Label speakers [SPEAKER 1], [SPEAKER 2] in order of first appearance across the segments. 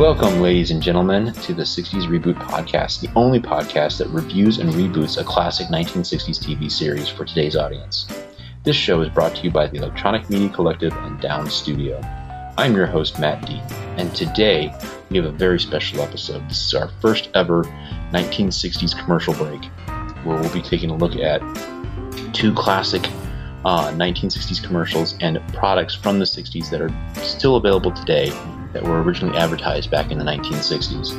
[SPEAKER 1] Welcome, ladies and gentlemen, to the 60s Reboot Podcast, the only podcast that reviews and reboots a classic 1960s TV series for today's audience. This show is brought to you by the Electronic Media Collective and Down Studio. I'm your host, Matt D, and today we have a very special episode. This is our first ever 1960s commercial break, where we'll be taking a look at two classic uh, 1960s commercials and products from the 60s that are still available today that were originally advertised back in the 1960s.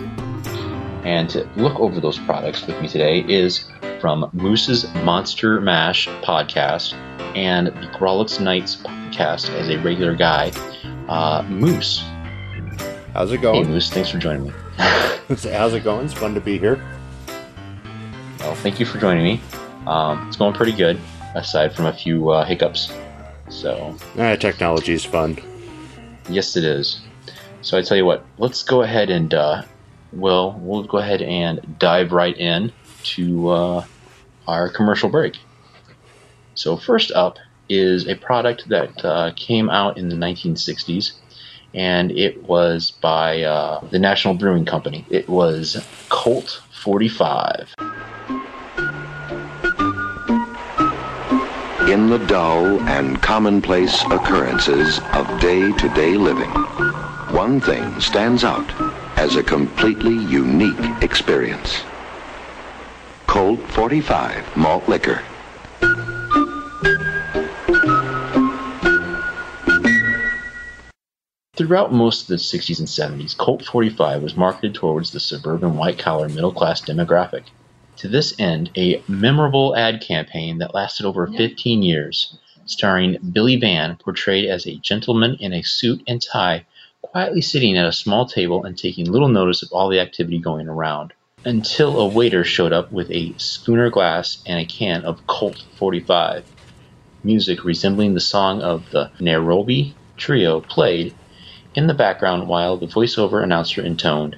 [SPEAKER 1] And to look over those products with me today is from Moose's Monster Mash podcast and the Grawlix Nights podcast as a regular guy, uh, Moose.
[SPEAKER 2] How's it
[SPEAKER 1] Hey,
[SPEAKER 2] going?
[SPEAKER 1] Moose, thanks for joining me.
[SPEAKER 2] How's it going? It's fun to be here.
[SPEAKER 1] Well, thank you for joining me. Um, it's going pretty good, aside from a few uh, hiccups. So,
[SPEAKER 2] Ah, technology is fun.
[SPEAKER 1] yes, it is. So I tell you what, let's go ahead and uh, well, we'll go ahead and dive right in to uh, our commercial break. So first up is a product that uh, came out in the 1960s, and it was by uh, the National Brewing Company. It was Colt 45.
[SPEAKER 3] in the dull and commonplace occurrences of day-to-day living, one thing stands out as a completely unique experience. Colt 45 malt liquor.
[SPEAKER 1] Throughout most of the 60s and 70s, Colt 45 was marketed towards the suburban white collar middle class demographic. To this end, a memorable ad campaign that lasted over 15 years, starring Billy Van, portrayed as a gentleman in a suit and tie, quietly sitting at a small table and taking little notice of all the activity going around. Until a waiter showed up with a schooner glass and a can of Colt 45. Music resembling the song of the Nairobi Trio played in the background while the voiceover announcer intoned,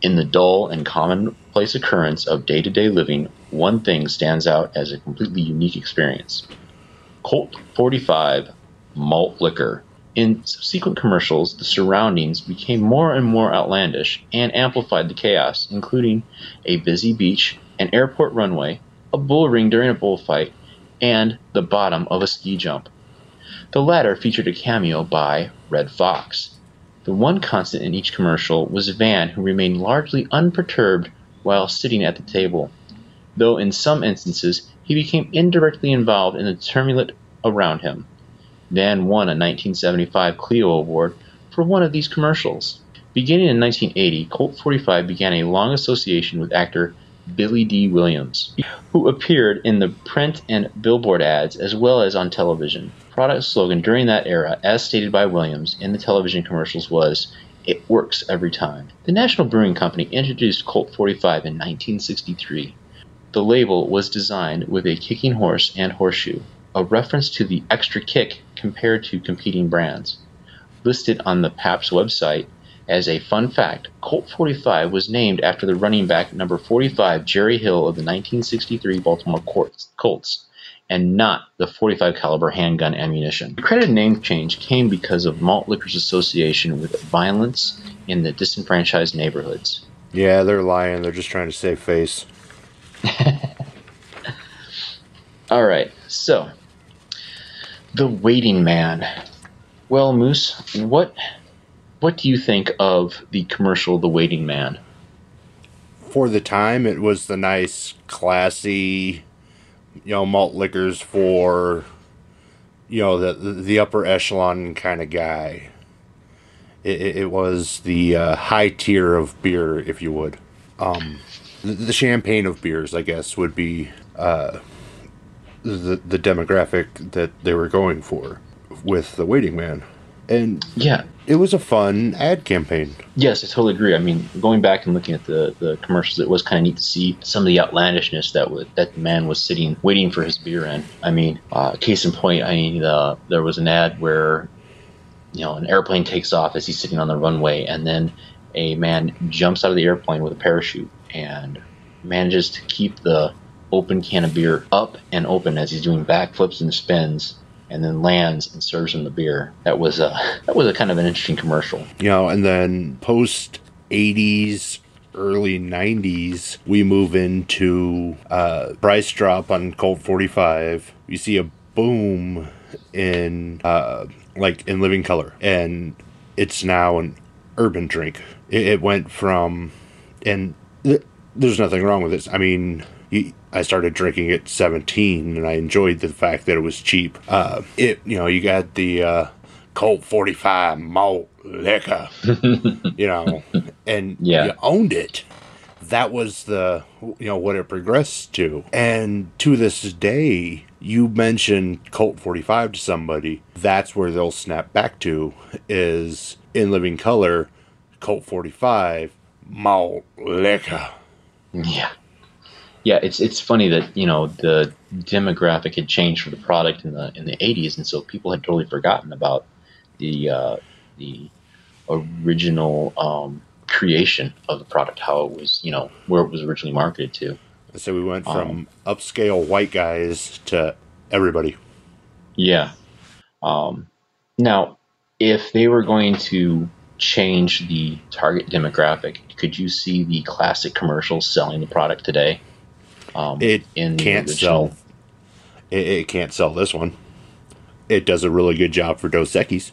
[SPEAKER 1] In the dull and commonplace occurrence of day to day living, one thing stands out as a completely unique experience Colt 45 malt liquor. In subsequent commercials, the surroundings became more and more outlandish and amplified the chaos, including a busy beach, an airport runway, a bull ring during a bullfight, and the bottom of a ski jump. The latter featured a cameo by Redd Foxx. The one constant in each commercial was Van, who remained largely unperturbed while sitting at the table, though in some instances he became indirectly involved in the tumult around him. Van won a 1975 Clio Award for one of these commercials. Beginning in 1980, Colt 45 began a long association with actor Billy Dee Williams, who appeared in the print and billboard ads as well as on television. Product slogan during that era, as stated by Williams in the television commercials, was It works every time. The National Brewing Company introduced Colt 45 in 1963. The label was designed with a kicking horse and horseshoe, a reference to the extra kick compared to competing brands. Listed on the Pabst website as a fun fact, Colt 45 was named after the running back number 45 Jerry Hill of the 1963 Baltimore Colts- and not the 45 caliber handgun ammunition. The credit name change came because of malt liquor's association with violence in the disenfranchised neighborhoods.
[SPEAKER 2] Yeah, they're lying. They're just trying to save face.
[SPEAKER 1] All right, so the waiting man. Well, Moose, what what do you think of the commercial The Waiting Man?
[SPEAKER 2] For the time, it was the nice, classy, you know, malt liquors for, you know, the the, upper echelon kind of guy. It, it, was the uh, high tier of beer, if you would. Um, the champagne of beers, I guess, would be uh, the the demographic that they were going for with the waiting man. And
[SPEAKER 1] Yeah,
[SPEAKER 2] it was a fun ad campaign.
[SPEAKER 1] Yes, I totally agree. I mean, going back and looking at the, the commercials, it was kind of neat to see some of the outlandishness that would, that the man was sitting waiting for his beer in. I mean, uh, case in point, I mean, uh, there was an ad where you know an airplane takes off as he's sitting on the runway, and then a man jumps out of the airplane with a parachute and manages to keep the open can of beer up and open as he's doing backflips and spins and then lands and serves him the beer. That was a that was a kind of an interesting commercial.
[SPEAKER 2] You know, and then post 80s early 90s we move into uh price drop on Colt 45 you see a boom in uh like in living color and it's now an urban drink it, it went from and th- there's nothing wrong with this i mean you, I started drinking at 17 and I enjoyed the fact that it was cheap. Uh, it, you know, you got the uh, Colt 45 malt liquor, you know, and
[SPEAKER 1] Yeah.
[SPEAKER 2] you owned it. That was the, you know, what it progressed to. And to this day, you mention Colt 45 to somebody, that's where they'll snap back to is in living color, Colt 45 malt liquor.
[SPEAKER 1] Yeah. Yeah, it's it's funny that you know the demographic had changed for the product in the in the 80s, and so people had totally forgotten about the uh, the original um, creation of the product, how it was you know where it was originally marketed to.
[SPEAKER 2] So we went from upscale white guys to everybody.
[SPEAKER 1] Yeah. Um, now, if they were going to change the target demographic, could you see the classic commercials selling the product today? Um,
[SPEAKER 2] It
[SPEAKER 1] in
[SPEAKER 2] can't sell. It, it can't sell this one. It does a really good job for Dos Equis.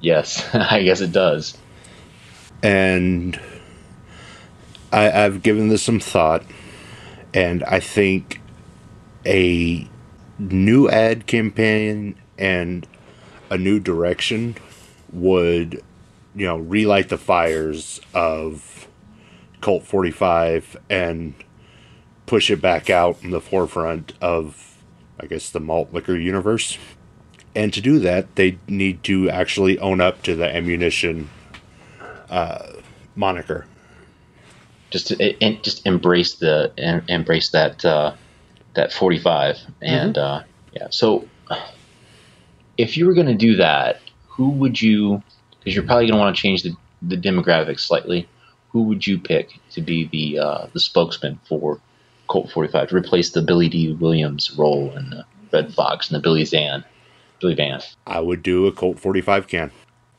[SPEAKER 1] Yes, I guess it does.
[SPEAKER 2] and I, I've given this some thought, and I think a new ad campaign and a new direction would, you know, relight the fires of Colt 45 and push it back out in the forefront of, I guess, the malt liquor universe. And to do that, they need to actually own up to the ammunition moniker.
[SPEAKER 1] Just to, and just embrace the em- embrace that uh, that 45 and uh, yeah. So if you were going to do that, who would you? Because you're probably going to want to change the the demographics slightly. Who would you pick to be the uh, the spokesman for Colt 45 to replace the Billy Dee Williams role in the Redd Foxx and the Billy Zan, Billy Van?
[SPEAKER 2] I would do a Colt 45 can.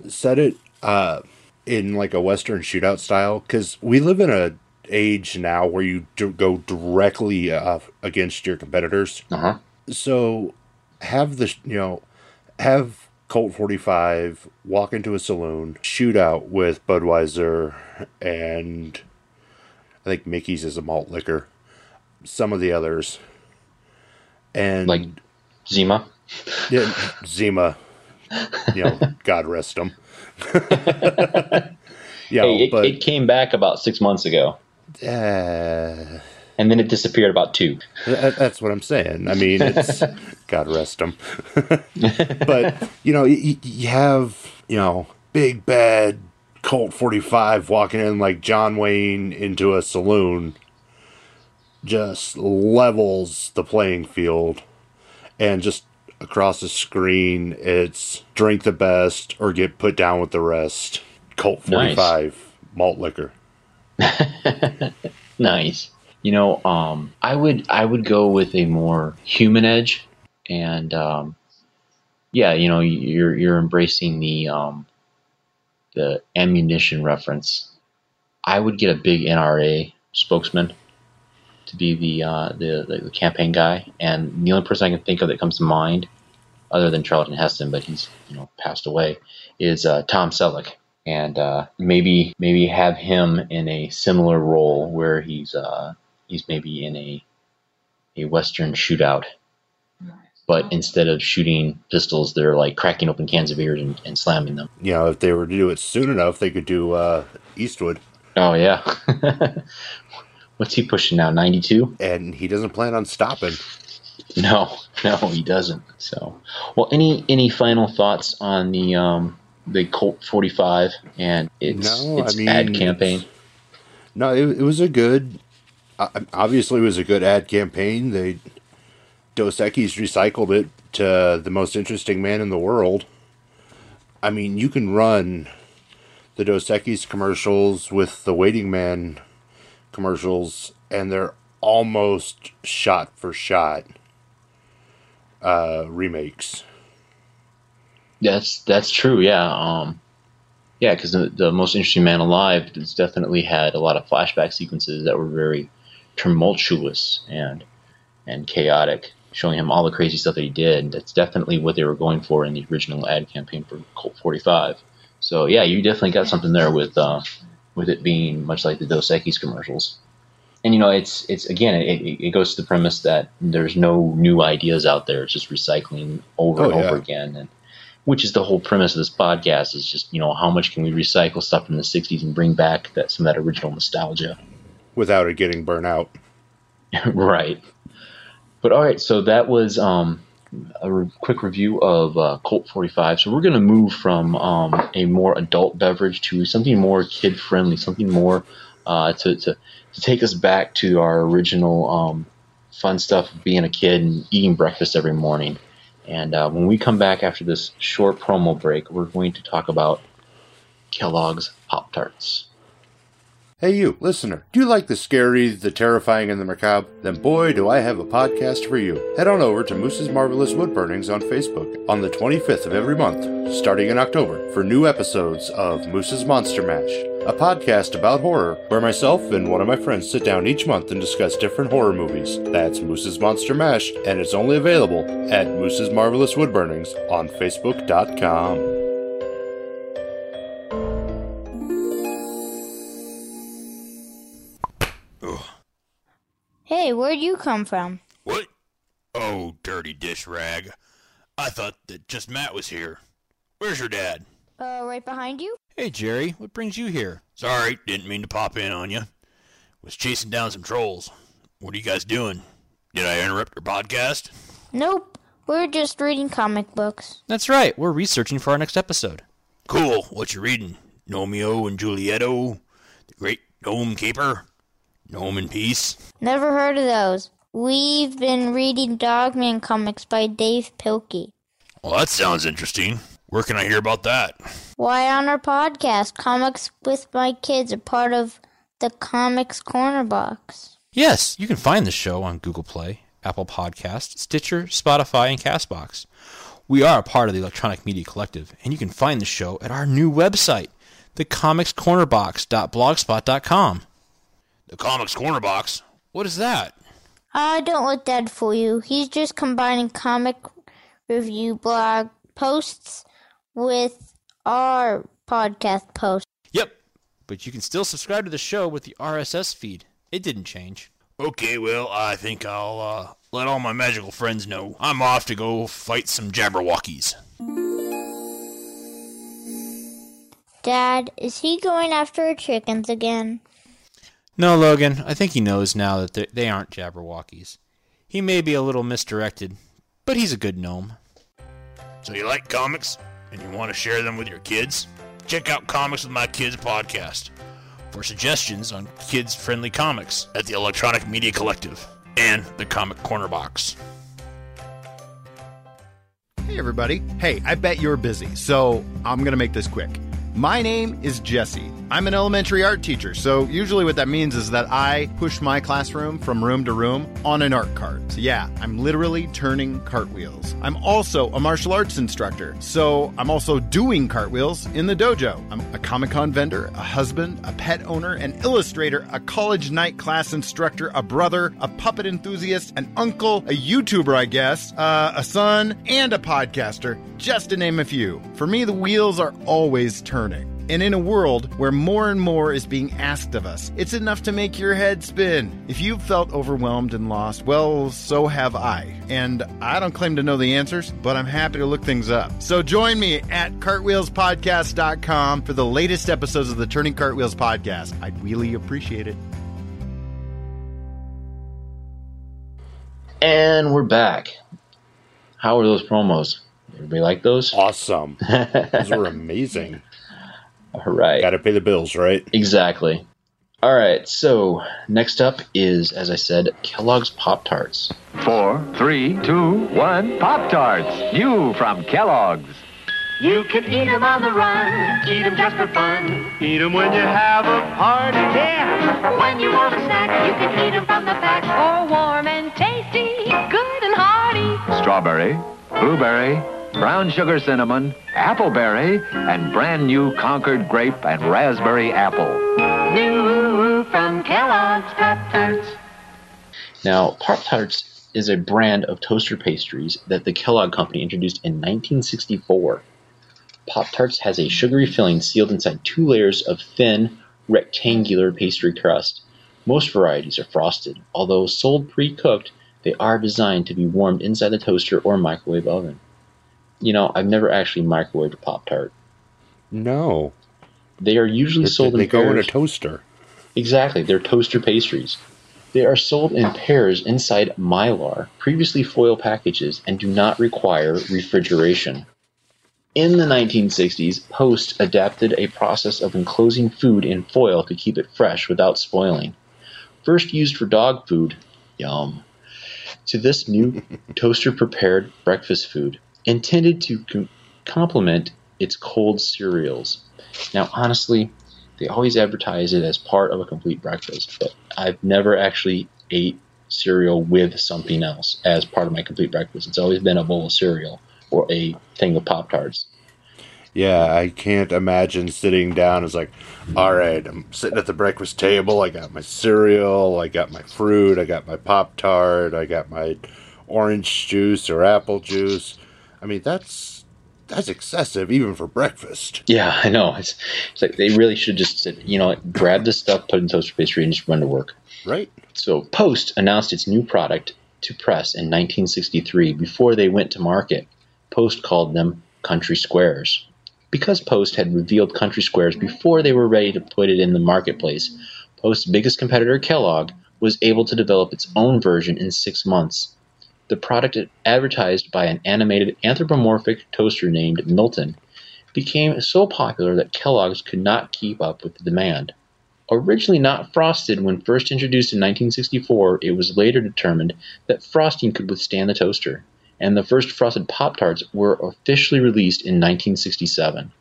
[SPEAKER 2] Set it uh, in like a Western shootout style because we live in a age now where you d- go directly uh, against your competitors.
[SPEAKER 1] Uh huh.
[SPEAKER 2] So have the, you know, have Colt 45 walk into a saloon, shoot out with Budweiser and I think Mickey's is a malt liquor, some of the others. And
[SPEAKER 1] Like Zima.
[SPEAKER 2] yeah, Zima, you know, God rest him. yeah,
[SPEAKER 1] Hey, it,
[SPEAKER 2] but
[SPEAKER 1] it came back about six months ago,
[SPEAKER 2] uh,
[SPEAKER 1] and then it disappeared about two.
[SPEAKER 2] that, that's what I'm saying. I mean, it's God rest him. but you know, you, you have you know big bad Colt 45 walking in like John Wayne into a saloon, just levels the playing field, and just across the screen, it's drink the best or get put down with the rest. Colt
[SPEAKER 1] Nice.
[SPEAKER 2] 45 malt liquor.
[SPEAKER 1] Nice. You know, um, I would I would go with a more human edge, and um, yeah, you know, you're you're embracing the um, the ammunition reference. I would get a big NRA spokesman to be the uh, the, the the campaign guy, and the only person I can think of that comes to mind, other than Charlton Heston, but he's you know passed away, is uh, Tom Selleck. And uh, maybe maybe have him in a similar role where he's uh, he's maybe in a a western shootout, but instead of shooting pistols, they're like cracking open cans of beer and, and slamming them.
[SPEAKER 2] You know, if they were to do it soon enough, they could do uh, Eastwood.
[SPEAKER 1] Oh yeah, what's he pushing now? Ninety two?
[SPEAKER 2] and he doesn't plan on stopping.
[SPEAKER 1] No, no, he doesn't. So, well, any any final thoughts on the um, the Colt 45 and its
[SPEAKER 2] No, I
[SPEAKER 1] its
[SPEAKER 2] mean-
[SPEAKER 1] ad campaign?
[SPEAKER 2] No, it, it was a good. Uh, obviously, it was a good ad campaign. They Dos Equis recycled it to the most interesting man in the world. I mean, you can run the Dos Equis commercials with the Waiting Man commercials, and they're almost shot for shot uh, remakes.
[SPEAKER 1] That's that's true. Yeah. Um, yeah, because the, the most interesting man alive has definitely had a lot of flashback sequences that were very tumultuous and and chaotic, showing him all the crazy stuff that he did. That's definitely what they were going for in the original ad campaign for Colt 45. So yeah, you definitely got something there with uh, with it being much like the Dos Equis commercials. And you know, it's it's again, it, it goes to the premise that there's no new ideas out there. It's just recycling over
[SPEAKER 2] Oh,
[SPEAKER 1] and over
[SPEAKER 2] yeah.
[SPEAKER 1] again, and which is the whole premise of this podcast. Is just you know how much can we recycle stuff from the '60s and bring back that some of that original nostalgia.
[SPEAKER 2] without it getting burnt out.
[SPEAKER 1] right. But all right, so that was um, a re- quick review of uh, Colt 45. So we're going to move from um, a more adult beverage to something more kid friendly, something more uh, to, to to take us back to our original um, fun stuff of being a kid and eating breakfast every morning. And uh, when we come back after this short promo break, we're going to talk about Kellogg's Pop Tarts.
[SPEAKER 2] Hey, you, listener, do you like the scary, the terrifying, and the macabre? Then boy, do I have a podcast for you. Head on over to Moose's Marvelous Wood Burnings on Facebook on the 25th of every month, starting in October, for new episodes of Moose's Monster Mash, a podcast about horror where myself and one of my friends sit down each month and discuss different horror movies. That's Moose's Monster Mash, and it's only available at Moose's Marvelous Wood Burnings on Facebook.com.
[SPEAKER 4] Hey, where'd you come from?
[SPEAKER 5] What? Oh, dirty dish rag. I thought that just Matt was here. Where's your dad?
[SPEAKER 4] Uh, right behind you?
[SPEAKER 5] Hey, Jerry, what brings you here? Sorry, didn't mean to pop in on you. Was chasing down some trolls. What are you guys doing? Did I interrupt your podcast?
[SPEAKER 4] Nope. We're just reading comic books.
[SPEAKER 6] That's right. We're researching for our next episode.
[SPEAKER 5] Cool. What you reading? Romeo and Julietto? The Great Gnome Caper? Gnome in Peace?
[SPEAKER 4] Never heard of those. We've been reading Dogman comics by Dav Pilkey.
[SPEAKER 5] Well, that sounds interesting. Where can I hear about that?
[SPEAKER 4] Why on our podcast, Comics with My Kids are part of the Comics Corner Box.
[SPEAKER 6] Yes, you can find the show on Google Play, Apple Podcast, Stitcher, Spotify, and Castbox. We are a part of the Electronic Media Collective, and you can find the show at our new website, thecomicscornerbox.blogspot.com.
[SPEAKER 5] The Comics Corner Box? What is that?
[SPEAKER 4] I don't let Dad fool you. He's just combining comic review blog posts with our podcast posts.
[SPEAKER 6] Yep, but you can still subscribe to the show with the RSS feed. It didn't change.
[SPEAKER 5] Okay, well, I think I'll uh, let all my magical friends know. I'm off to go fight some Jabberwockies.
[SPEAKER 4] Dad, is he going after our chickens again?
[SPEAKER 6] No, Logan, I think he knows now that they- they aren't Jabberwockies. He may be a little misdirected, but he's a good gnome.
[SPEAKER 5] So you like comics and you want to share them with your kids? Check out Comics with My Kids podcast for suggestions on kids-friendly comics at the Electronic Media Collective and the Comic Corner Box.
[SPEAKER 7] Hey, everybody. Hey, I bet you're busy, so I'm going to make this quick. My name is Jesse. I'm an elementary art teacher, so usually what that means is that I push my classroom from room to room on an art cart. So, yeah, I'm literally turning cartwheels. I'm also a martial arts instructor, so I'm also doing cartwheels in the dojo. I'm a Comic Con vendor, a husband, a pet owner, an illustrator, a college night class instructor, a brother, a puppet enthusiast, an uncle, a YouTuber, I guess, uh, a son, and a podcaster, just to name a few. For me, the wheels are always turning. And in a world where more and more is being asked of us, it's enough to make your head spin. If you've felt overwhelmed and lost, well, so have I. And I don't claim to know the answers, but I'm happy to look things up. So join me at cartwheelspodcast.com for the latest episodes of the Turning Cartwheels podcast. I'd really appreciate it.
[SPEAKER 1] And we're back. How are those promos? Everybody like those?
[SPEAKER 2] Awesome. Those were amazing.
[SPEAKER 1] All right.
[SPEAKER 2] Got to pay the bills, right?
[SPEAKER 1] Exactly. All right. So next up is, as I said, Kellogg's Pop Tarts.
[SPEAKER 8] Four, three, two, one. Pop Tarts, new from Kellogg's.
[SPEAKER 9] You can eat 'em on the run, eat 'em just for fun. Eat 'em when you have a party. Yeah. When you want a snack, you can eat 'em from the pack. Or warm and tasty, good and hearty.
[SPEAKER 8] Strawberry, blueberry, brown sugar cinnamon, appleberry, and brand new Concord grape and raspberry apple.
[SPEAKER 9] New from Kellogg's Pop Tarts.
[SPEAKER 1] Now, Pop Tarts is a brand of toaster pastries that the Kellogg Company introduced in 1964. Pop Tarts has a sugary filling sealed inside two layers of thin, rectangular pastry crust. Most varieties are frosted. Although sold pre cooked, they are designed to be warmed inside the toaster or microwave oven. You know, I've never actually microwaved a Pop Tart.
[SPEAKER 2] No.
[SPEAKER 1] They are usually
[SPEAKER 2] They,
[SPEAKER 1] sold
[SPEAKER 2] they
[SPEAKER 1] in
[SPEAKER 2] go in a toaster.
[SPEAKER 1] Exactly, they're toaster pastries. They are sold in pairs inside mylar, previously foil packages, and do not require refrigeration. In the 1960s, Post adapted a process of enclosing food in foil to keep it fresh without spoiling. First used for dog food, yum, to this new toaster prepared breakfast food, intended to com- complement its cold cereals. Now, honestly, they always advertise it as part of a complete breakfast, but I've never actually ate cereal with something else as part of my complete breakfast. It's always been a bowl of cereal or a thing of Pop Tarts.
[SPEAKER 2] Yeah, I can't imagine sitting down. as like, all right, I'm sitting at the breakfast table. I got my cereal, I got my fruit, I got my Pop Tart, I got my orange juice or apple juice. I mean, that's that's excessive even for breakfast,
[SPEAKER 1] Yeah, I know. It's, it's like they really should just said, you know, grab this stuff, put it in toaster pastry, and just run to work.
[SPEAKER 2] right?
[SPEAKER 1] So Post announced its new product to press in 1963 before they went to market. Post called them Country Squares. Because Post had revealed Country Squares before they were ready to put it in the marketplace, Post's biggest competitor, Kellogg, was able to develop its own version in six months. The product, advertised by an animated anthropomorphic toaster named Milton, became so popular that Kellogg's could not keep up with the demand. Originally not frosted when first introduced in 1964, it was later determined that frosting could withstand the toaster, and the first frosted Pop Tarts were officially released in 1967.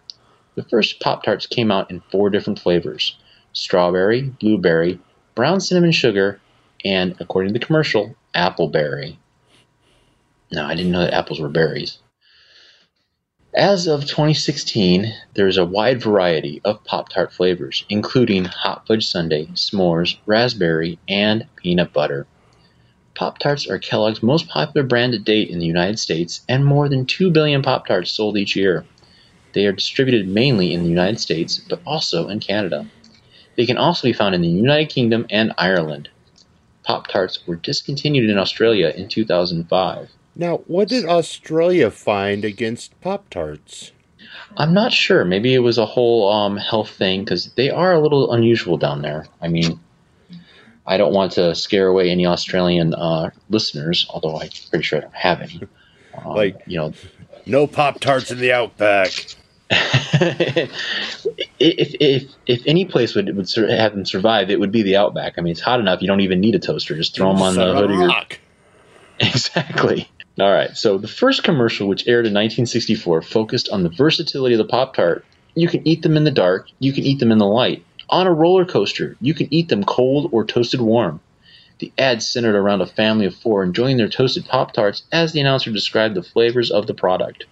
[SPEAKER 1] The first Pop Tarts came out in four different flavors strawberry, blueberry, brown cinnamon sugar, and, according to the commercial, appleberry. No, I didn't know that apples were berries. As of 2016, there is a wide variety of Pop Tart flavors, including hot fudge sundae, s'mores, raspberry, and peanut butter. Pop Tarts are Kellogg's most popular brand to date in the United States, and more than 2 billion Pop Tarts sold each year. They are distributed mainly in the United States, but also in Canada. They can also be found in the United Kingdom and Ireland. Pop Tarts were discontinued in Australia in 2005.
[SPEAKER 2] Now, what did Australia find against Pop Tarts?
[SPEAKER 1] I'm not sure. Maybe it was a whole um, health thing because they are a little unusual down there. I mean, I don't want to scare away any Australian uh, listeners, although I'm pretty sure I don't have any. Um,
[SPEAKER 2] Like-
[SPEAKER 1] you know,
[SPEAKER 2] No Pop Tarts in the Outback.
[SPEAKER 1] if, if if any place would would sur- have them survive, it would be the Outback. I mean, it's hot enough; you don't even need a toaster. Just throw them on the hood of your. Exactly. All right. So the first commercial, which aired in 1964, focused on the versatility of the Pop Tart. You can eat them in the dark. You can eat them in the light. On a roller coaster, you can eat them cold or toasted warm. The ad centered around a family of four enjoying their toasted Pop Tarts as the announcer described the flavors of the product.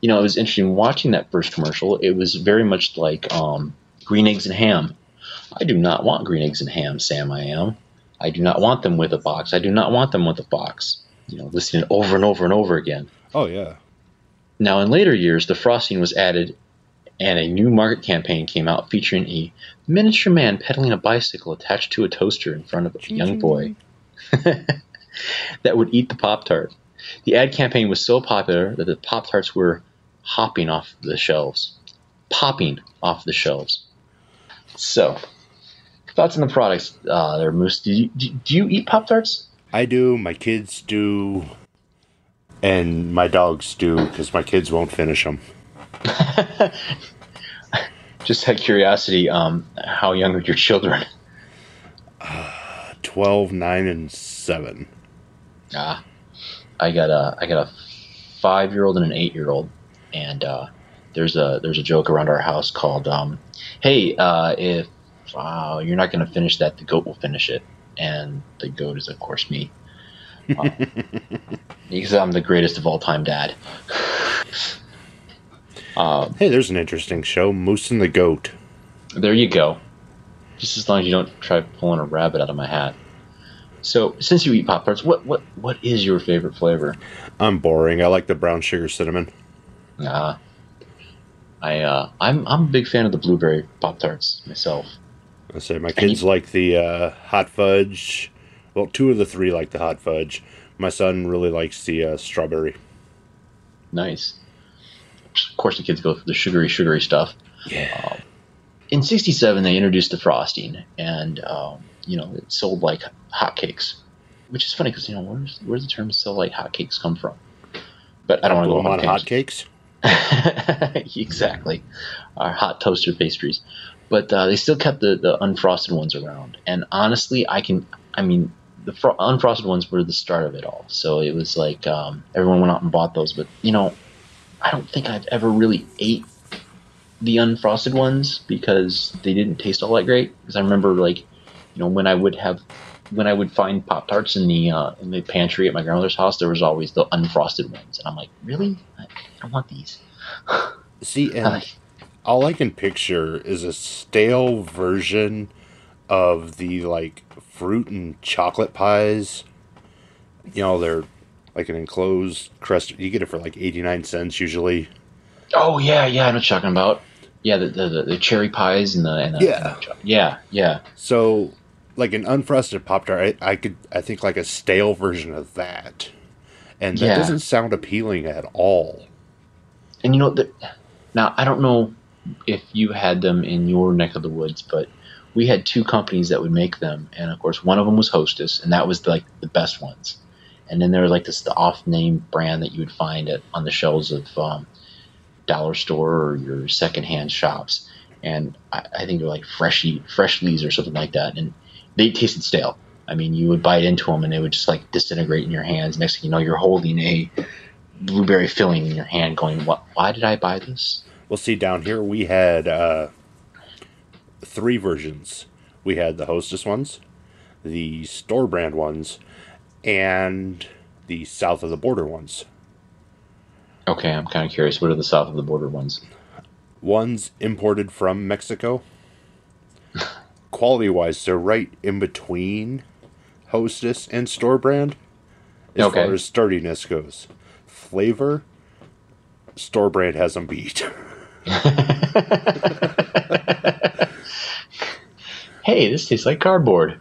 [SPEAKER 1] You know, it was interesting watching that first commercial. It was very much like um, green eggs and ham. I do not want green eggs and ham, Sam. I am. I do not want them with a box. I do not want them with a box. You know, listening over and over and over again.
[SPEAKER 2] Oh yeah.
[SPEAKER 1] Now, in later years, the frosting was added, and a new market campaign came out featuring a miniature man pedaling a bicycle attached to a toaster in front of a young boy that would eat the Pop Tart. The ad campaign was so popular that the Pop Tarts were hopping off the shelves, popping off the shelves. So, thoughts on the products uh, there, Moose? Do you, do, do you eat Pop Tarts?
[SPEAKER 2] I do. My kids do. And my dogs do because my kids won't finish them.
[SPEAKER 1] Just had curiosity. Um, how young are your children?
[SPEAKER 2] 12, 9, and 7.
[SPEAKER 1] Ah, I got a I got a five year old and an eight year old, and uh, there's a there's a joke around our house called um, "Hey, uh, if uh, you're not going to finish that, the goat will finish it," and the goat is of course me, because I'm the greatest of all time dad. Uh,
[SPEAKER 2] Hey, there's an interesting show Moose and the Goat.
[SPEAKER 1] there you go. Just as long as you don't try pulling a rabbit out of my hat. So, since you eat Pop Tarts, what, what what is your favorite flavor?
[SPEAKER 2] I'm boring. I like the brown sugar cinnamon.
[SPEAKER 1] Uh, I uh, I'm I'm a big fan of the blueberry pop tarts myself.
[SPEAKER 2] I say my kids like the uh, hot fudge. Well, two of the three like the hot fudge. My son really likes the uh, strawberry.
[SPEAKER 1] Nice. Of course, the kids go for the sugary, sugary stuff.
[SPEAKER 2] Yeah.
[SPEAKER 1] In '67, they introduced the frosting, and um, you know it sold like hotcakes, which is funny because you know where's where's the term "sell like hotcakes" come from? But I don't want to go
[SPEAKER 2] on
[SPEAKER 1] tangents.
[SPEAKER 2] hotcakes.
[SPEAKER 1] exactly. Our hot toaster pastries. But uh, they still kept the, the unfrosted ones around. And honestly, I can, I mean, the fro- unfrosted ones were the start of it all. So it was like um, everyone went out and bought those. But, you know, I don't think I've ever really ate the unfrosted ones because they didn't taste all that great. Because I remember, like, you know, when I would have. When I would find Pop Tarts in the uh, in the pantry at my grandmother's house, there was always the unfrosted ones, and I'm like, really? I, I don't want these.
[SPEAKER 2] See, and all I can picture is a stale version of the like fruit and chocolate pies. You know, they're like an enclosed crust. You get it for like 89 cents usually.
[SPEAKER 1] Oh yeah, yeah, I know what you're talking about. Yeah, the the, the, the cherry pies and the, and the
[SPEAKER 2] Yeah.
[SPEAKER 1] and the- yeah, yeah.
[SPEAKER 2] So, like an unfrosted Pop Tart, I, I could, I think like a stale version of that. And that
[SPEAKER 1] Yeah.
[SPEAKER 2] doesn't sound appealing at all.
[SPEAKER 1] And you know, the, now I don't know if you had them in your neck of the woods, but we had two companies that would make them, and of course, one of them was Hostess, and that was like the best ones. And then there was like this the off-name brand that you would find at on the shelves of um, dollar store or your secondhand shops, and I, I think they're like Freshy Freshlies or something like that, and they tasted stale. I mean, you would bite into them and they would just like disintegrate in your hands. Next thing you know, you're holding a blueberry filling in your hand, going, "What? Why did I buy this?"
[SPEAKER 2] Well, see, down here we had uh, three versions. We had the Hostess ones, the store brand ones, and the south of the border ones.
[SPEAKER 1] Okay, I'm kind of curious. What are the south of the border ones?
[SPEAKER 2] One's imported from Mexico. Quality wise, they're right in between Hostess and store brand as
[SPEAKER 1] Okay.
[SPEAKER 2] far as sturdiness goes. Flavor, store brand has them beat.
[SPEAKER 1] Hey, this tastes like cardboard.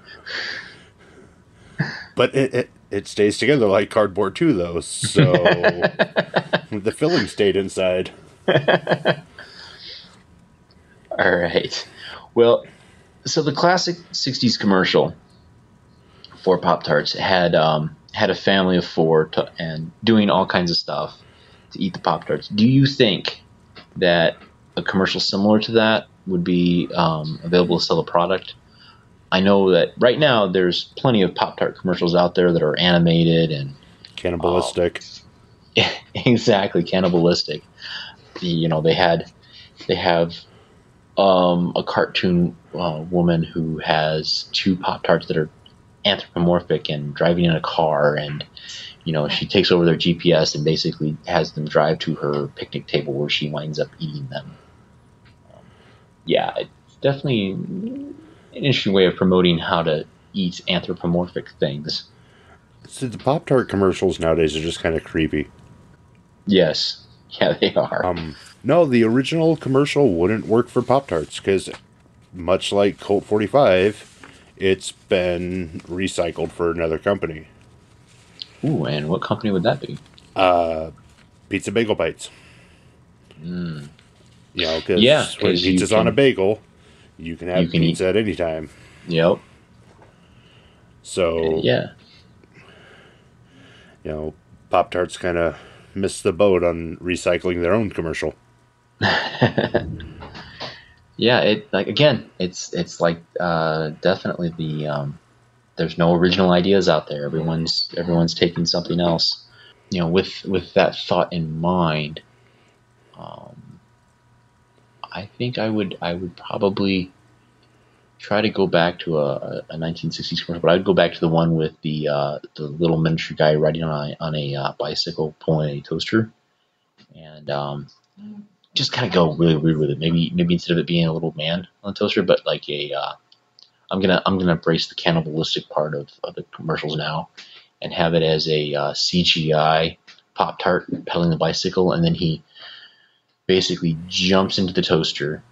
[SPEAKER 2] But it, it, it stays together like cardboard too, though. So the filling stayed inside.
[SPEAKER 1] All right. Well, so the classic '60s commercial for Pop Tarts had um, had a family of four to, and doing all kinds of stuff to eat the Pop Tarts. Do you think that a commercial similar to that would be um, available to sell a product? I know that right now there's plenty of Pop Tart commercials out there that are animated and
[SPEAKER 2] Cannibalistic.
[SPEAKER 1] exactly cannibalistic. The, you know, they had they have um, a cartoon uh, woman who has two Pop Tarts that are anthropomorphic and driving in a car, and you know she takes over their GPS and basically has them drive to her picnic table where she winds up eating them. Um, yeah, it's definitely an interesting way of promoting how to eat anthropomorphic things.
[SPEAKER 2] so the Pop Tart commercials nowadays are just kind of creepy.
[SPEAKER 1] Yes, yeah, they are.
[SPEAKER 2] Um, no, the original commercial wouldn't work for Pop Tarts because, much like Colt 45, it's been recycled for another company.
[SPEAKER 1] Ooh, and what company would that be?
[SPEAKER 2] Uh, Pizza Bagel Bites.
[SPEAKER 1] Mm.
[SPEAKER 2] You know, because
[SPEAKER 1] Yeah,
[SPEAKER 2] when pizza's on a bagel, you can have
[SPEAKER 1] you can eat-
[SPEAKER 2] pizza at any time.
[SPEAKER 1] Yep.
[SPEAKER 2] So,
[SPEAKER 1] Yeah.
[SPEAKER 2] you know, Pop Tarts kind of missed the boat on recycling their own commercial.
[SPEAKER 1] yeah, it like again, it's it's like uh, definitely the um, there's no original ideas out there. Everyone's everyone's taking something else. You know, with with that thought in mind, um, I think I would I would probably try to go back to a, a 1960s commercial, but I'd go back to the one with the uh, the little miniature guy riding on a on a uh, bicycle pulling a toaster, and um, just kind of go really weird with it. Maybe maybe instead of it being a little man on the toaster, but like a uh, I'm gonna I'm gonna embrace the cannibalistic part of, of the commercials now, and have it as a uh, CGI Pop Tart pedaling the bicycle, and then he basically jumps into the toaster,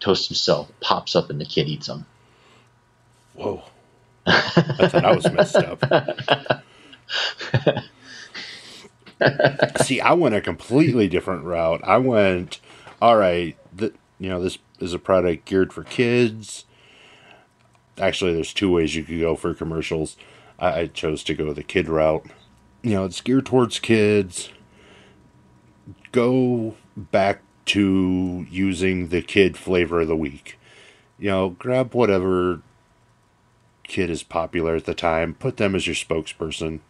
[SPEAKER 1] toasts himself, pops up, and the kid eats him.
[SPEAKER 2] Whoa. I thought I was messed up. See, I went a completely different route. I went, all right, th- you know, this is a product geared for kids. Actually, there's two ways you could go for commercials. I, I chose to go the kid route. You know, it's geared towards kids. Go back to using the kid flavor of the week. You know, grab whatever kid is popular at the time, put them as your spokesperson.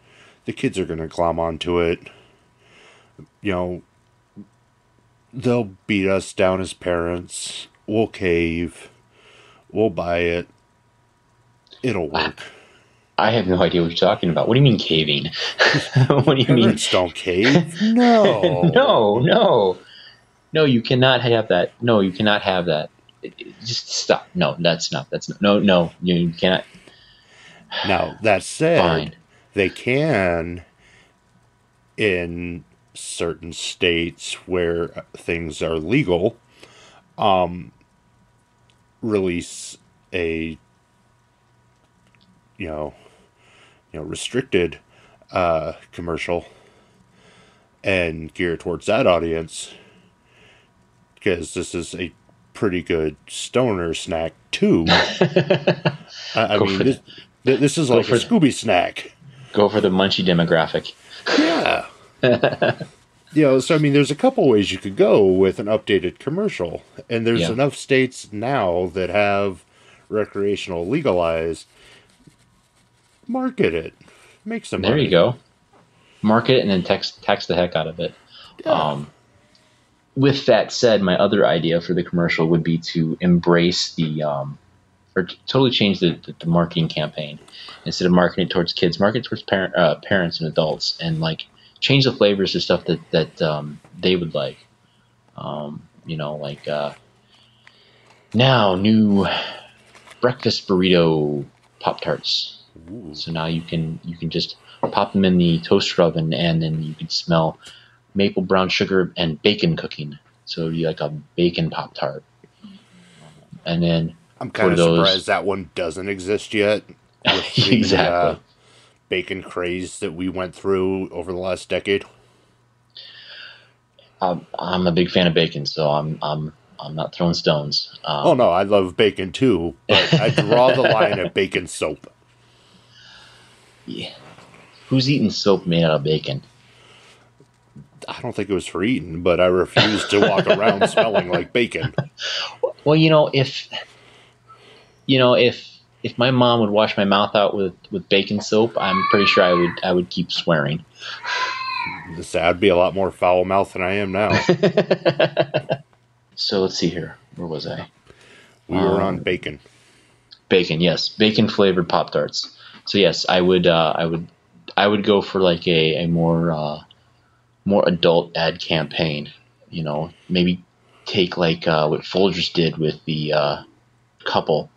[SPEAKER 2] The kids are going to glom onto it. You know, they'll beat us down as parents. We'll cave. We'll buy it. It'll work.
[SPEAKER 1] I have no idea what you're talking about. What do you mean caving? what do you mean?
[SPEAKER 2] Parents don't cave. No.
[SPEAKER 1] no, no, no. You cannot have that. No, you cannot have that. It- it- Just stop. No, that's not. That's not, no, no. You cannot.
[SPEAKER 2] Now, that said,
[SPEAKER 1] Fine.
[SPEAKER 2] they can, in certain states where things are legal, um, release a, you know, you know, restricted uh, commercial and gear towards that audience because this is a pretty good stoner snack too. I, I mean, this, this is like a Scooby snack.
[SPEAKER 1] Go for the munchy demographic.
[SPEAKER 2] Yeah. you know, so I mean, there's a couple ways you could go with an updated commercial, and there's
[SPEAKER 1] Yeah.
[SPEAKER 2] enough states now that have recreational legalized. Market it, make some.
[SPEAKER 1] There
[SPEAKER 2] money.
[SPEAKER 1] you go. Market it and then tax tax the heck out of it. Um, with that said, my other idea for the commercial would be to embrace the um, or t- totally change the, the, the marketing campaign. Instead of marketing towards kids, market towards parent, uh, parents and adults, and like change the flavors to stuff that that um, they would like. Um, you know, like uh, now new breakfast burrito pop tarts. So now you can you can just pop them in the toaster oven, and then you can smell maple brown sugar and bacon cooking. So it'd be like a bacon pop tart. And then
[SPEAKER 2] I'm kind of
[SPEAKER 1] those-
[SPEAKER 2] surprised that one doesn't exist yet. The,
[SPEAKER 1] Exactly.
[SPEAKER 2] uh, bacon craze that we went through over the last decade.
[SPEAKER 1] I'm, I'm a big fan of bacon, so I'm I'm I'm not throwing stones. Um,
[SPEAKER 2] oh no, I love bacon too, but I draw the line at bacon soap.
[SPEAKER 1] yeah. Who's eating soap made out of bacon?
[SPEAKER 2] I don't think it was for eating, but I refuse to walk around smelling like bacon.
[SPEAKER 1] Well, you know, if you know, if if my mom would wash my mouth out with, with bacon soap, I'm pretty sure I would I would keep swearing.
[SPEAKER 2] I'd be a lot more foul mouthed than I am now.
[SPEAKER 1] So let's see here. Where was I?
[SPEAKER 2] We were
[SPEAKER 1] Um,
[SPEAKER 2] on bacon.
[SPEAKER 1] Bacon, yes, bacon flavored Pop Tarts. So yes, I would uh, I would I would go for like a, a more uh, more adult ad campaign. You know, maybe take like uh, what Folgers did with the uh, couple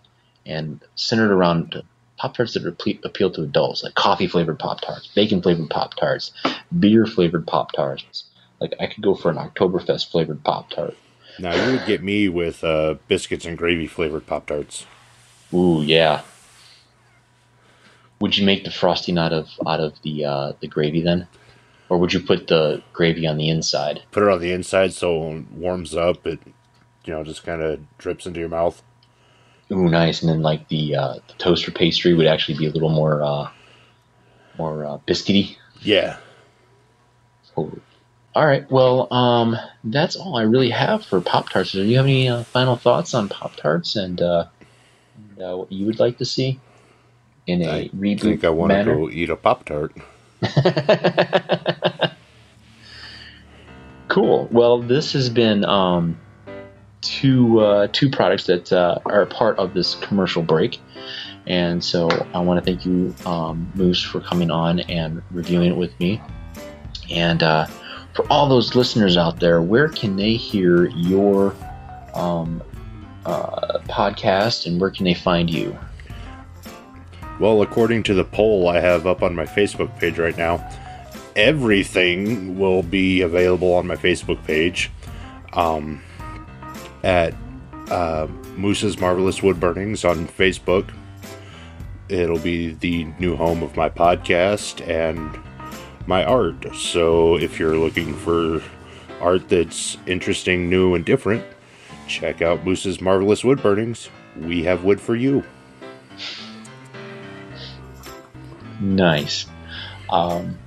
[SPEAKER 1] and centered around Pop Tarts that appe- appeal to adults, like coffee flavored Pop Tarts, bacon flavored Pop Tarts, beer flavored Pop Tarts. Like I could go for an Oktoberfest flavored Pop Tart.
[SPEAKER 2] Now you would get me with uh, biscuits and gravy flavored Pop Tarts.
[SPEAKER 1] Ooh, yeah. Would you make the frosting out of out of the uh, the gravy then, or would you put the gravy on the inside?
[SPEAKER 2] Put it on the inside so when it warms up, it you know just kind of drips into your mouth.
[SPEAKER 1] Ooh, nice. And then like the uh, the toaster pastry would actually be a little more uh, more uh, biscuity.
[SPEAKER 2] Yeah,
[SPEAKER 1] Totally. All right. Well, um, that's all I really have for Pop Tarts. Do you have any uh, final thoughts on Pop Tarts and, uh, and uh, what you would like to see in a
[SPEAKER 2] I
[SPEAKER 1] reboot I
[SPEAKER 2] think I want to go eat a Pop Tart.
[SPEAKER 1] Cool. Well, this has been um, two uh, two products that uh, are part of this commercial break, and so I want to thank you, um, Moose, for coming on and reviewing it with me. And uh, for all those listeners out there, where can they hear your um, uh, podcast, and where can they find you?
[SPEAKER 2] Well, according to the poll I have up on my Facebook page right now, everything will be available on my Facebook page um, at uh, Moose's Marvelous Wood Burnings on Facebook. It'll be the new home of my podcast and my art. So if you're looking for art that's interesting, new, and different, check out Moose's Marvelous Wood Burnings. We have wood for you.
[SPEAKER 1] Nice. Um,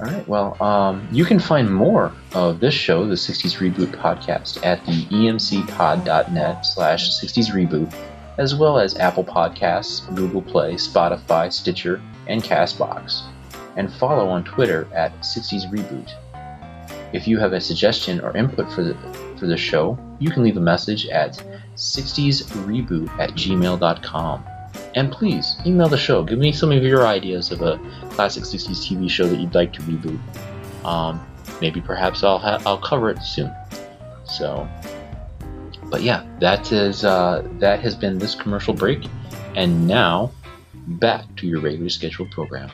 [SPEAKER 1] all right. Well, um, you can find more of this show, the 60s Reboot podcast, at the emcpod.net slash 60s Reboot, as well as Apple Podcasts, Google Play, Spotify, Stitcher, and Castbox. And follow on Twitter at 60s Reboot. If you have a suggestion or input for the, for the show, you can leave a message at 60sreboot at gmail.com. And please email the show. Give me some of your ideas of a classic 60s TV show that you'd like to reboot. Um, maybe perhaps I'll ha- I'll cover it soon. So, but yeah, that is uh, that has been this commercial break, and now back to your regularly scheduled program.